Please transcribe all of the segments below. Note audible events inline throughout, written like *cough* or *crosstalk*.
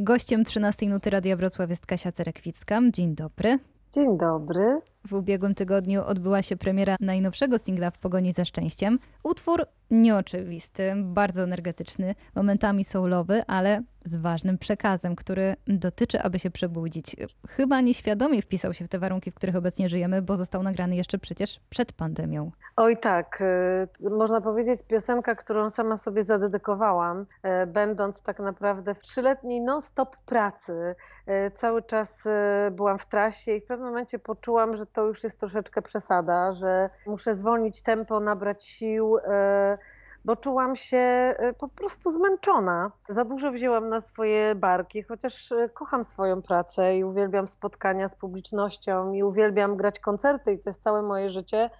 Gościem 13 Nuty Radia Wrocław jest Kasia Cerekwicka. Dzień dobry. Dzień dobry. W ubiegłym tygodniu odbyła się premiera najnowszego singla W pogoni za szczęściem. Utwór nieoczywisty, bardzo energetyczny, momentami soulowy, ale z ważnym przekazem, który dotyczy, aby się przebudzić. Chyba nieświadomie wpisał się w te warunki, w których obecnie żyjemy, bo został nagrany jeszcze przecież przed pandemią. Oj tak, y, można powiedzieć piosenka, którą sama sobie zadedykowałam, y, będąc tak naprawdę w trzyletniej non-stop pracy. Y, cały czas byłam w trasie i w pewnym momencie poczułam, że to już jest troszeczkę przesada, że muszę zwolnić tempo, nabrać sił bo czułam się po prostu zmęczona. Za dużo wzięłam na swoje barki, chociaż kocham swoją pracę i uwielbiam spotkania z publicznością i uwielbiam grać koncerty i to jest całe moje życie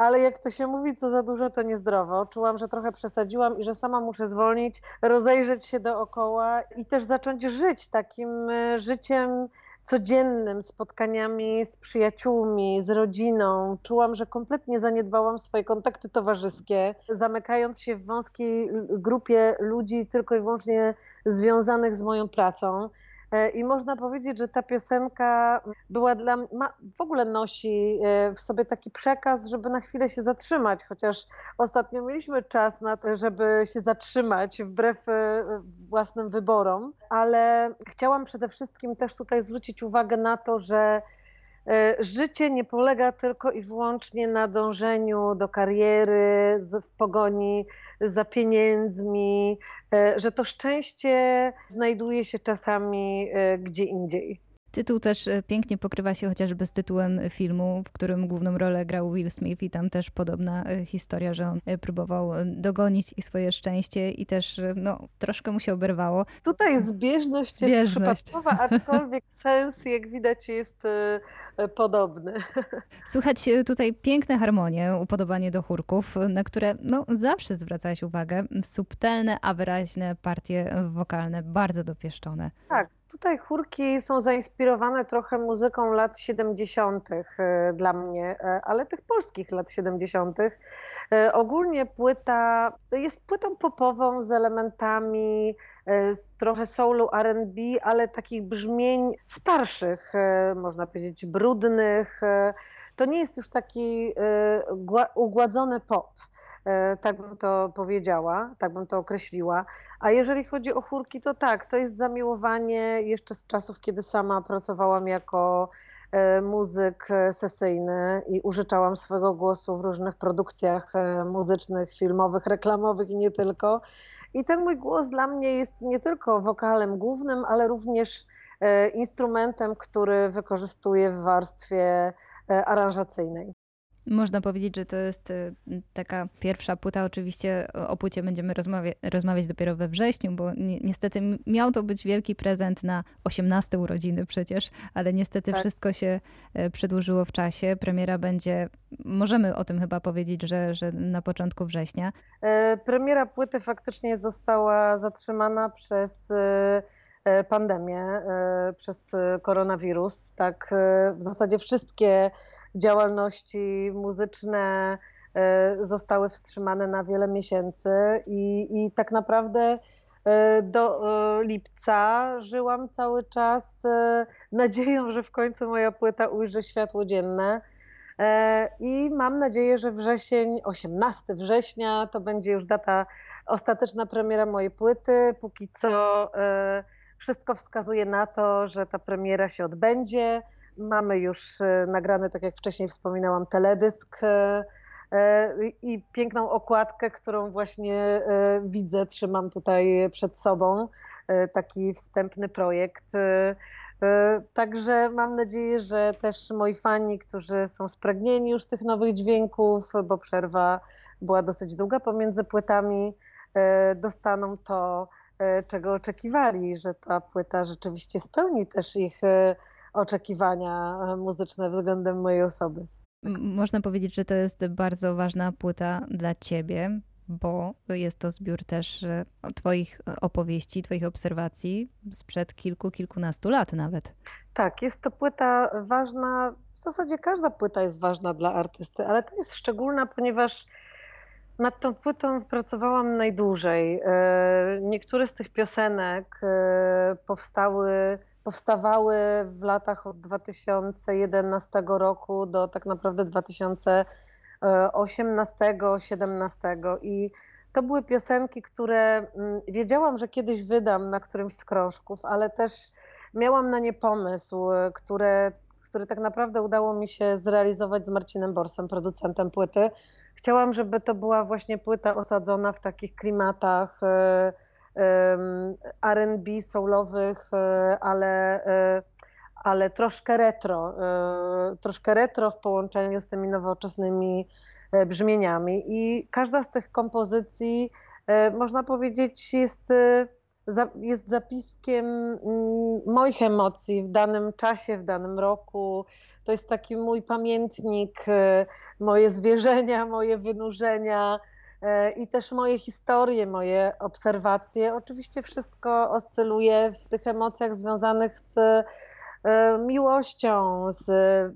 ale jak to się mówi, co za dużo, to niezdrowo. Czułam, że trochę przesadziłam i że sama muszę zwolnić, rozejrzeć się dookoła i też zacząć żyć takim e, życiem codziennym, spotkaniami z przyjaciółmi, z rodziną. Czułam, że kompletnie zaniedbałam swoje kontakty towarzyskie, zamykając się w wąskiej grupie ludzi tylko i wyłącznie związanych z moją pracą. E, I można powiedzieć, że ta piosenka była dla mnie, w ogóle nosi e, w sobie taki przekaz, żeby na chwilę się zatrzymać, chociaż ostatnio mieliśmy czas na to, żeby się zatrzymać wbrew e, własnym wyborom, ale chciałam przede wszystkim też tutaj zwrócić uwagę na to, że życie nie polega tylko i wyłącznie na dążeniu do kariery, w pogoni za pieniędzmi, e, że to szczęście znajduje się czasami e, gdzie indziej. Tytuł też e, pięknie pokrywa się chociażby z tytułem filmu, w którym główną rolę grał Will Smith i tam też podobna e, historia, że on e, próbował dogonić i swoje szczęście i też no, troszkę mu się oberwało. Tutaj zbieżność, zbieżność. jest przypadkowa, aczkolwiek *laughs* sens jak widać jest podobny. *laughs* Słychać tutaj piękne harmonie, upodobanie do chórków, na które no, zawsze zwracałeś uwagę. Subtelne, a wyraźne partie wokalne, bardzo dopieszczone. Tak, Tutaj chórki są zainspirowane trochę muzyką lat 70. E, dla mnie, e, ale tych polskich lat 70. E, ogólnie płyta jest płytą popową z elementami trochę soulu R&B, ale takich brzmień starszych, można powiedzieć brudnych. To nie jest już taki ugładzony pop. E, tak bym to powiedziała, tak bym to określiła. A jeżeli chodzi o chórki, to tak, to jest zamiłowanie jeszcze z czasów, kiedy sama pracowałam jako e, muzyk sesyjny i użyczałam swojego głosu w różnych produkcjach e, muzycznych, filmowych, reklamowych i nie tylko. I ten mój głos dla mnie jest nie tylko wokalem głównym, ale również instrumentem, który wykorzystuję w warstwie aranżacyjnej. Można powiedzieć, że to jest y, taka pierwsza płyta. Oczywiście o płycie będziemy rozmawia rozmawiać dopiero we wrześniu, bo ni niestety miał to być wielki prezent na 18 urodziny przecież, ale niestety tak. wszystko się e, przedłużyło w czasie. Premiera będzie, możemy o tym chyba powiedzieć, że, że na początku września. E, premiera płyty faktycznie została zatrzymana przez e, pandemię, przez koronawirus. Tak, w zasadzie wszystkie działalności muzyczne e, zostały wstrzymane na wiele miesięcy i, i tak naprawdę e, do e, lipca żyłam cały czas nadzieją, że w końcu moja płyta ujrzy światło dzienne. I mam nadzieję, że wrzesień, 18 września to będzie już data ostateczna premiera mojej płyty. Póki co wszystko wskazuje na to, że ta premiera się odbędzie. Mamy już e, nagrany, tak jak wcześniej wspominałam, teledysk e, e, i piękną okładkę, którą właśnie widzę, trzymam tutaj przed sobą. Taki wstępny projekt. Także mam nadzieję, że też moi fani, którzy są spragnieni już tych nowych dźwięków, bo przerwa była dosyć długa pomiędzy płytami, dostaną to, czego oczekiwali, że ta płyta rzeczywiście spełni też ich oczekiwania e, muzyczne względem mojej osoby. Można powiedzieć, że to jest bardzo ważna płyta dla ciebie, bo jest to zbiór też e, Twoich opowieści, Twoich obserwacji sprzed kilku, kilkunastu lat nawet. Tak, jest to płyta ważna. W zasadzie każda płyta jest ważna dla artysty, ale to jest szczególna, ponieważ Nad tą płytą pracowałam najdłużej. Niektóre z tych piosenek powstały, powstawały w latach od 2011 roku do tak naprawdę 2018-17 i to były piosenki, które mm, wiedziałam, że kiedyś wydam na którymś z krążków, ale też miałam na nie pomysł, które, który tak naprawdę udało mi się zrealizować z Marcinem Borsem, producentem płyty. Chciałam, żeby to była właśnie płyta osadzona w takich klimatach e, R&B soulowych, e, ale, e, ale troszkę retro. Troszkę retro w połączeniu z tymi nowoczesnymi E, brzmieniami. I każda z tych kompozycji, e, można powiedzieć, jest, e, jest zapiskiem mm, moich emocji w danym czasie, w danym roku. To jest taki mój pamiętnik, moje zwierzenia, moje wynurzenia i też moje historie, moje obserwacje. Oczywiście wszystko oscyluje w tych emocjach związanych z miłością, z,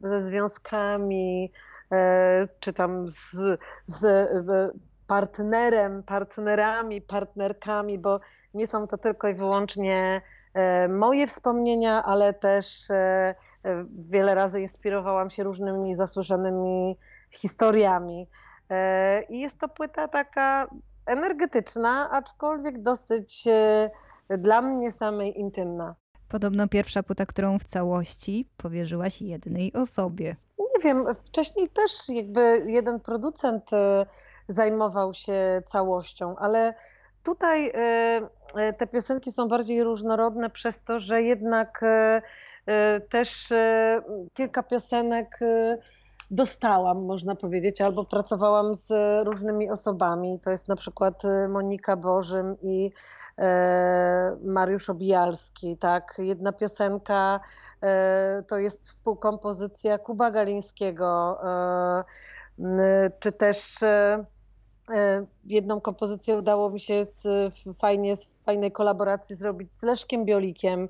ze związkami, E, czy tam z, z e, partnerem, partnerami, partnerkami, bo nie są to tylko i wyłącznie e, moje wspomnienia, ale też wiele razy inspirowałam się różnymi zasłyszanymi historiami. I jest to płyta taka energetyczna, aczkolwiek dosyć dla mnie samej intymna. Podobno pierwsza płyta, którą w całości powierzyłaś jednej osobie wiem, wcześniej też jakby jeden producent e, zajmował się całością, ale tutaj e, e, te piosenki są bardziej różnorodne przez to, że jednak też kilka piosenek dostałam, można powiedzieć, albo pracowałam z różnymi osobami. To jest na przykład Monika Bożym i Mariusz Obijalski, tak. Jedna piosenka E, to jest współkompozycja Kuba Galińskiego, czy też jedną kompozycję udało mi się z, fajnie, z fajnej kolaboracji zrobić z Leszkiem Biolikiem.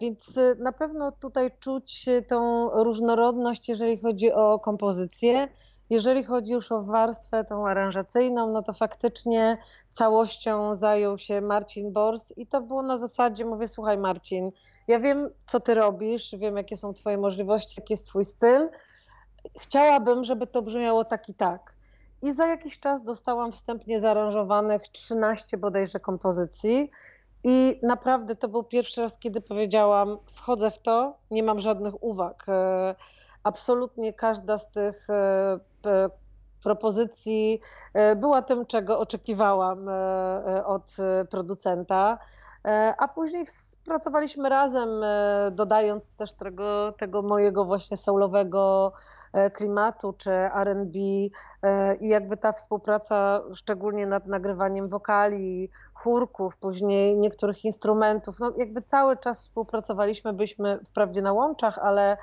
Więc na pewno tutaj czuć tą różnorodność, jeżeli chodzi o kompozycję. Jeżeli chodzi już o warstwę tą aranżacyjną, no to faktycznie całością zajął się Marcin Bors i to było na zasadzie, mówię, słuchaj Marcin, ja wiem, co ty robisz, wiem, jakie są twoje możliwości, jaki jest twój styl. Chciałabym, żeby to brzmiało tak i tak. I za jakiś czas dostałam wstępnie zaaranżowanych 13 bodajże kompozycji. I naprawdę to był pierwszy raz, kiedy powiedziałam: Wchodzę w to, nie mam żadnych uwag. E, absolutnie każda z tych e, propozycji e, była tym, czego oczekiwałam od producenta. A później pracowaliśmy razem, dodając też tego, tego mojego właśnie soulowego klimatu czy R&B i jakby ta współpraca, szczególnie nad nagrywaniem wokali, chórków, później niektórych instrumentów, no jakby cały czas współpracowaliśmy, byliśmy wprawdzie na łączach, ale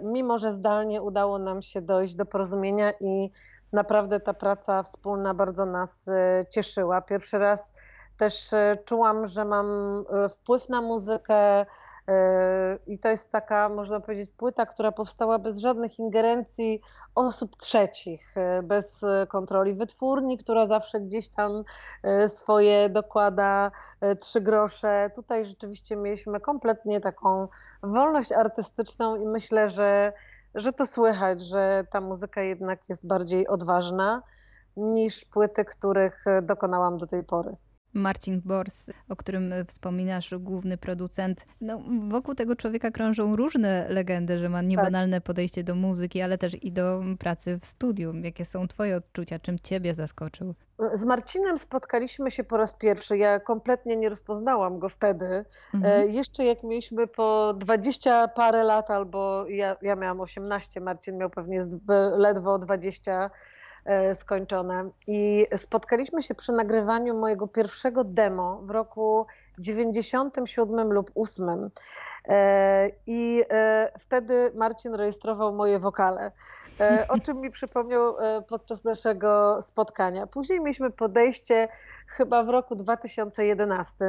mimo, że zdalnie udało nam się dojść do porozumienia i naprawdę ta praca wspólna bardzo nas cieszyła. Pierwszy raz też e, czułam, że mam e, wpływ na muzykę e, i to jest taka, można powiedzieć, płyta, która powstała bez żadnych ingerencji osób trzecich, bez kontroli wytwórni, która zawsze gdzieś tam swoje dokłada trzy grosze. Tutaj rzeczywiście mieliśmy kompletnie taką wolność artystyczną i myślę, że, że to słychać, że ta muzyka jednak jest bardziej odważna niż płyty, których dokonałam do tej pory. Marcin Bors, o którym wspominasz, główny producent. No, wokół tego człowieka krążą różne legendy, że ma niebanalne tak. podejście do muzyki, ale też i do pracy w studiu. Jakie są twoje odczucia? Czym ciebie zaskoczył? Z Marcinem spotkaliśmy się po raz pierwszy. Ja kompletnie nie rozpoznałam go wtedy. Mhm. E, jeszcze jak mieliśmy po dwadzieścia parę lat, albo ja, ja miałam 18, Marcin miał pewnie ledwo 20 E, skończone. I spotkaliśmy się przy nagrywaniu mojego pierwszego demo w roku 97 lub 8. E, I e, wtedy Marcin rejestrował moje wokale. O czym mi przypomniał podczas naszego spotkania. Później mieliśmy podejście chyba w roku 2011,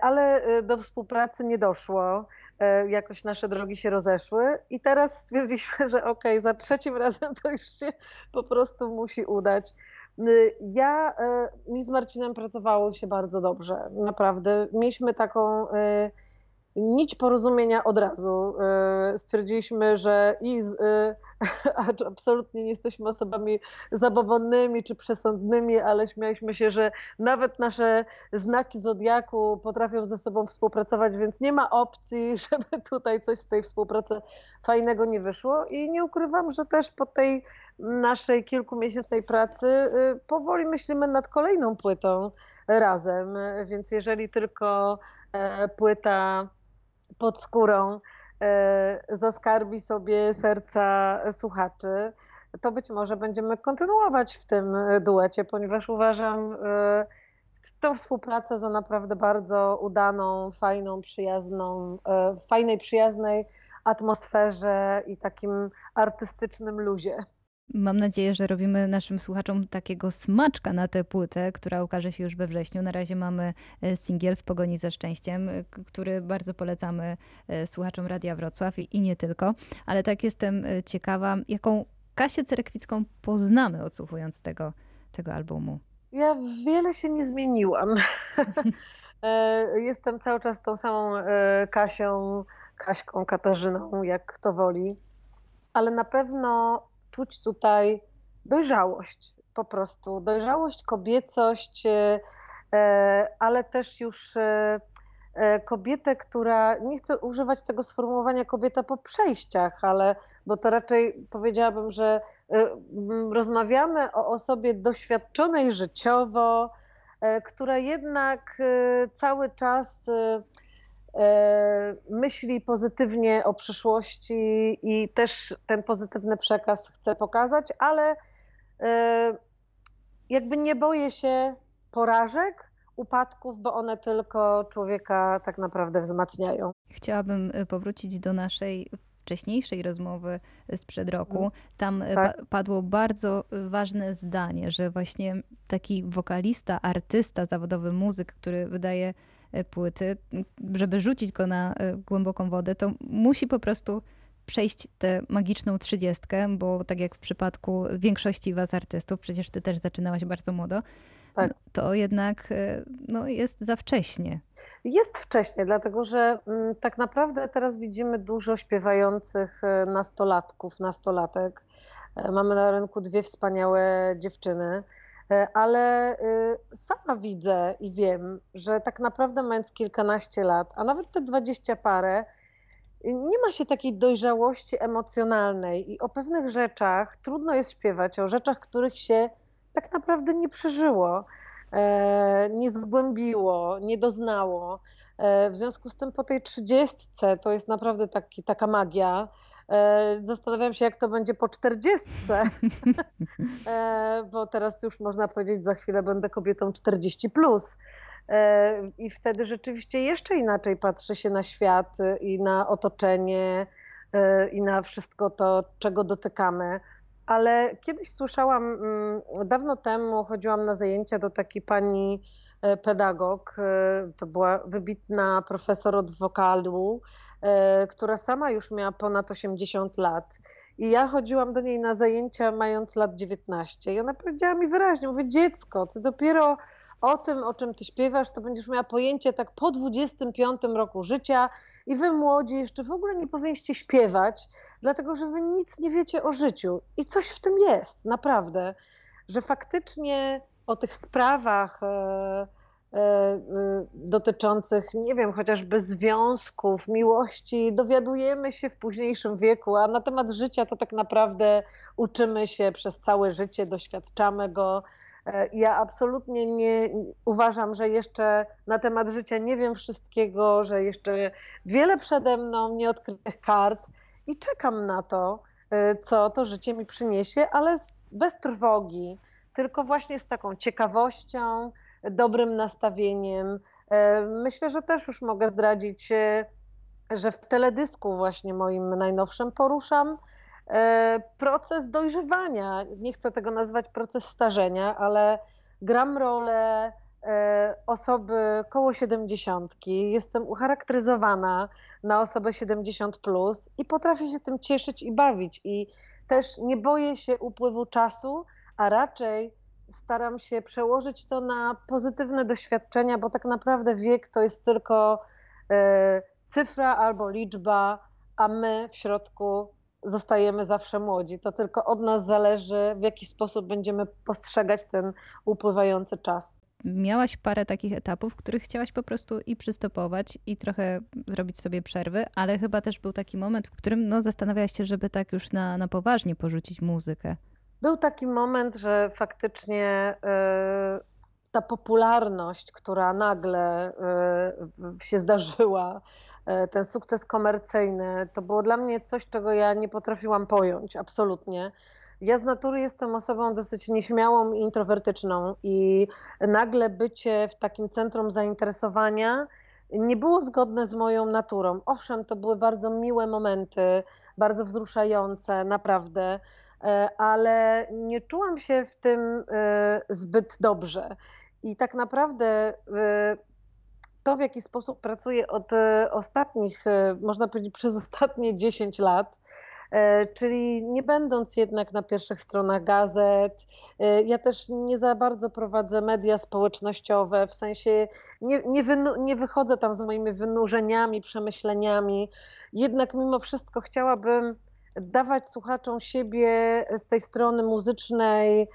ale do współpracy nie doszło. E, jakoś nasze drogi się rozeszły i teraz stwierdziliśmy, że okej, okay, za trzecim razem to już się po prostu musi udać. Ja, mi z Marcinem pracowało się bardzo dobrze, naprawdę. Mieliśmy taką nić porozumienia od razu. E, stwierdziliśmy, że i z, *laughs* e, absolutnie nie jesteśmy osobami zabobonnymi czy przesądnymi, ale śmialiśmy się, że nawet nasze znaki zodiaku potrafią ze sobą współpracować, więc nie ma opcji, *laughs* żeby tutaj coś z tej współpracy fajnego nie wyszło. I nie ukrywam, że też po tej naszej kilkumiesięcznej pracy e, powoli myślimy nad kolejną płytą razem, więc jeżeli tylko płyta pod skórą e, zaskarbi sobie serca słuchaczy, to być może będziemy kontynuować w tym duecie, ponieważ uważam e, tą współpracę za naprawdę bardzo udaną, fajną, przyjazną, e, fajnej, przyjaznej atmosferze i takim artystycznym luzie. Mam nadzieję, że robimy naszym słuchaczom takiego smaczka na tę płytę, która ukaże się już we wrześniu. Na razie mamy e, singiel w pogoni ze szczęściem, który bardzo polecamy e, słuchaczom Radia Wrocław i, i nie tylko. Ale tak jestem e, ciekawa, jaką Kasię Cerekwicką poznamy odsłuchując tego, tego albumu. Ja wiele się nie zmieniłam. *laughs* Jestem cały czas tą samą Kasią, Kaśką, Katarzyną, jak kto woli. Ale na pewno czuć tutaj dojrzałość, po prostu dojrzałość, kobiecość, e, e, ale też już e, kobietę, która, nie chcę używać tego sformułowania kobieta po przejściach, ale bo to raczej powiedziałabym, że rozmawiamy o osobie doświadczonej życiowo, która jednak cały czas myśli pozytywnie o przyszłości i też ten pozytywny przekaz chcę pokazać, ale e, jakby nie boję się porażek, upadków, bo one tylko człowieka tak naprawdę wzmacniają. Chciałabym e, powrócić do naszej wcześniejszej rozmowy sprzed roku. Mhm. Tam tak. padło bardzo ważne zdanie, że właśnie taki wokalista, artysta, zawodowy muzyk, który wydaje E, płyty, żeby rzucić go na e, głęboką wodę, to musi po prostu przejść tę magiczną trzydziestkę, bo tak jak w przypadku większości was artystów, przecież ty też zaczynałaś bardzo młodo, tak. to jednak e, no, jest za wcześnie. Jest wcześnie, dlatego że m, mm, tak naprawdę teraz widzimy dużo śpiewających nastolatków, nastolatek. Mamy na rynku dwie wspaniałe dziewczyny. E, ale y, sama widzę i wiem, że tak naprawdę mając kilkanaście lat, a nawet te dwadzieścia parę, nie ma się takiej dojrzałości emocjonalnej i o pewnych rzeczach trudno jest śpiewać, o rzeczach, których się tak naprawdę nie przeżyło, e, nie zgłębiło, nie doznało. E, w związku z tym po tej trzydziestce to jest naprawdę taki, taka magia, zastanawiam się, jak to będzie po czterdziestce, *laughs* e, bo teraz już można powiedzieć, za chwilę będę kobietą 40 plus. E, I wtedy rzeczywiście jeszcze inaczej patrzy się na świat i na otoczenie i na wszystko to, czego dotykamy. Ale kiedyś słyszałam, mm, dawno temu chodziłam na zajęcia do takiej pani pedagog, to była wybitna profesor od wokalu, E, która sama już miała ponad 80 lat. I ja chodziłam do niej na zajęcia mając lat 19. I ona powiedziała mi wyraźnie, mówię, dziecko, ty dopiero o tym, o czym ty śpiewasz, to będziesz miała pojęcie tak po 25 roku życia i wy młodzi jeszcze w ogóle nie powinniście śpiewać, dlatego że wy nic nie wiecie o życiu. I coś w tym jest, naprawdę, że faktycznie o tych sprawach... Yy, E, e, dotyczących, nie wiem, chociażby związków, miłości, dowiadujemy się w późniejszym wieku, a na temat życia to tak naprawdę uczymy się przez całe życie, doświadczamy go. E, ja absolutnie nie uważam, że jeszcze na temat życia nie wiem wszystkiego, że jeszcze wiele przede mną nieodkrytych kart i czekam na to, co to życie mi przyniesie, ale bez trwogi, tylko właśnie z taką ciekawością, dobrym nastawieniem. E, myślę, że też już mogę zdradzić, e, że w teledysku właśnie moim najnowszym poruszam e, proces dojrzewania. Nie chcę tego nazwać proces starzenia, ale gram rolę osoby koło siedemdziesiątki. Jestem ucharakteryzowana na osobę 70 plus i potrafię się tym cieszyć i bawić. I też nie boję się upływu czasu, a raczej staram się przełożyć to na pozytywne doświadczenia, bo tak naprawdę wiek to jest tylko e, cyfra albo liczba, a my w środku zostajemy zawsze młodzi. To tylko od nas zależy, w jaki sposób będziemy postrzegać ten upływający czas. Miałaś parę takich etapów, w których chciałaś po prostu i przystopować, i trochę zrobić sobie przerwy, ale chyba też był taki moment, w którym no, zastanawiałaś się, żeby tak już na, na poważnie porzucić muzykę. Był taki moment, że faktycznie y, ta popularność, która nagle y, się zdarzyła, y, ten sukces komercyjny, to było dla mnie coś, czego ja nie potrafiłam pojąć absolutnie. Ja z natury jestem osobą dosyć nieśmiałą i introwertyczną, i nagle bycie w takim centrum zainteresowania nie było zgodne z moją naturą. Owszem, to były bardzo miłe momenty, bardzo wzruszające, naprawdę E, ale nie czułam się w tym e, zbyt dobrze. I tak naprawdę e, to, w jaki sposób pracuję od ostatnich, można powiedzieć, przez ostatnie 10 lat, czyli nie będąc jednak na pierwszych stronach gazet, ja też nie za bardzo prowadzę media społecznościowe, w sensie nie, nie, nie wychodzę tam z moimi wynurzeniami, przemyśleniami, jednak mimo wszystko chciałabym dawać słuchaczom siebie z tej strony muzycznej, e,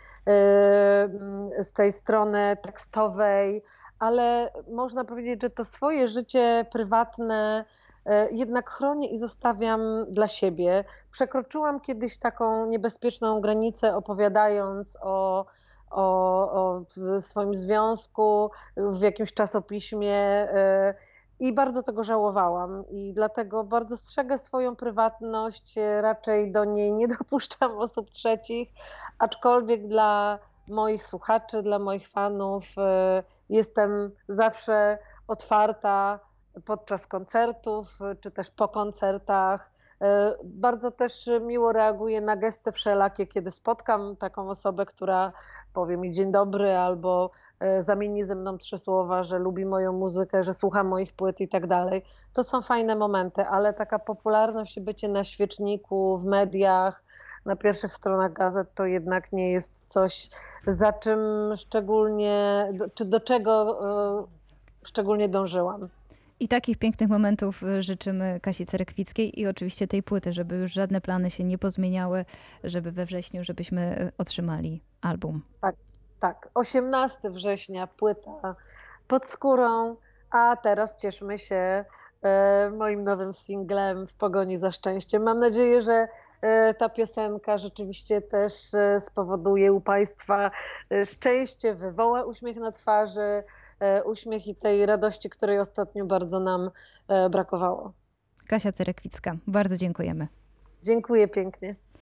z tej strony tekstowej, ale można powiedzieć, że to swoje życie prywatne e, jednak chronię i zostawiam dla siebie. Przekroczyłam kiedyś taką niebezpieczną granicę, opowiadając o, o, o swoim związku w jakimś czasopiśmie e, i bardzo tego żałowałam i dlatego bardzo strzegę swoją prywatność, e, raczej do niej nie *laughs* dopuszczam osób trzecich, aczkolwiek dla moich słuchaczy, dla moich fanów e, jestem zawsze otwarta podczas koncertów czy też po koncertach. E, bardzo też miło reaguję na gesty wszelakie, kiedy spotkam taką osobę, która powie mi dzień dobry albo e, zamieni ze mną trzy słowa, że lubi moją muzykę, że słucha moich płyt i tak dalej. To są fajne momenty, ale taka popularność i bycie na świeczniku, w mediach, na pierwszych stronach gazet to jednak nie jest coś, za czym szczególnie, czy do czego e, szczególnie dążyłam. I takich pięknych momentów y, życzymy Kasi Cerekwickiej i oczywiście tej płyty, żeby już żadne plany się nie pozmieniały, żeby we wrześniu, żebyśmy y, otrzymali album. Tak, tak. 18 września płyta pod skórą, a teraz cieszmy się e, moim nowym singlem w pogoni za szczęściem. Mam nadzieję, że ta piosenka rzeczywiście też spowoduje u Państwa szczęście, wywoła uśmiech na twarzy, uśmiech i tej radości, której ostatnio bardzo nam e, brakowało. Kasia Cerekwicka, bardzo dziękujemy. Dziękuję pięknie.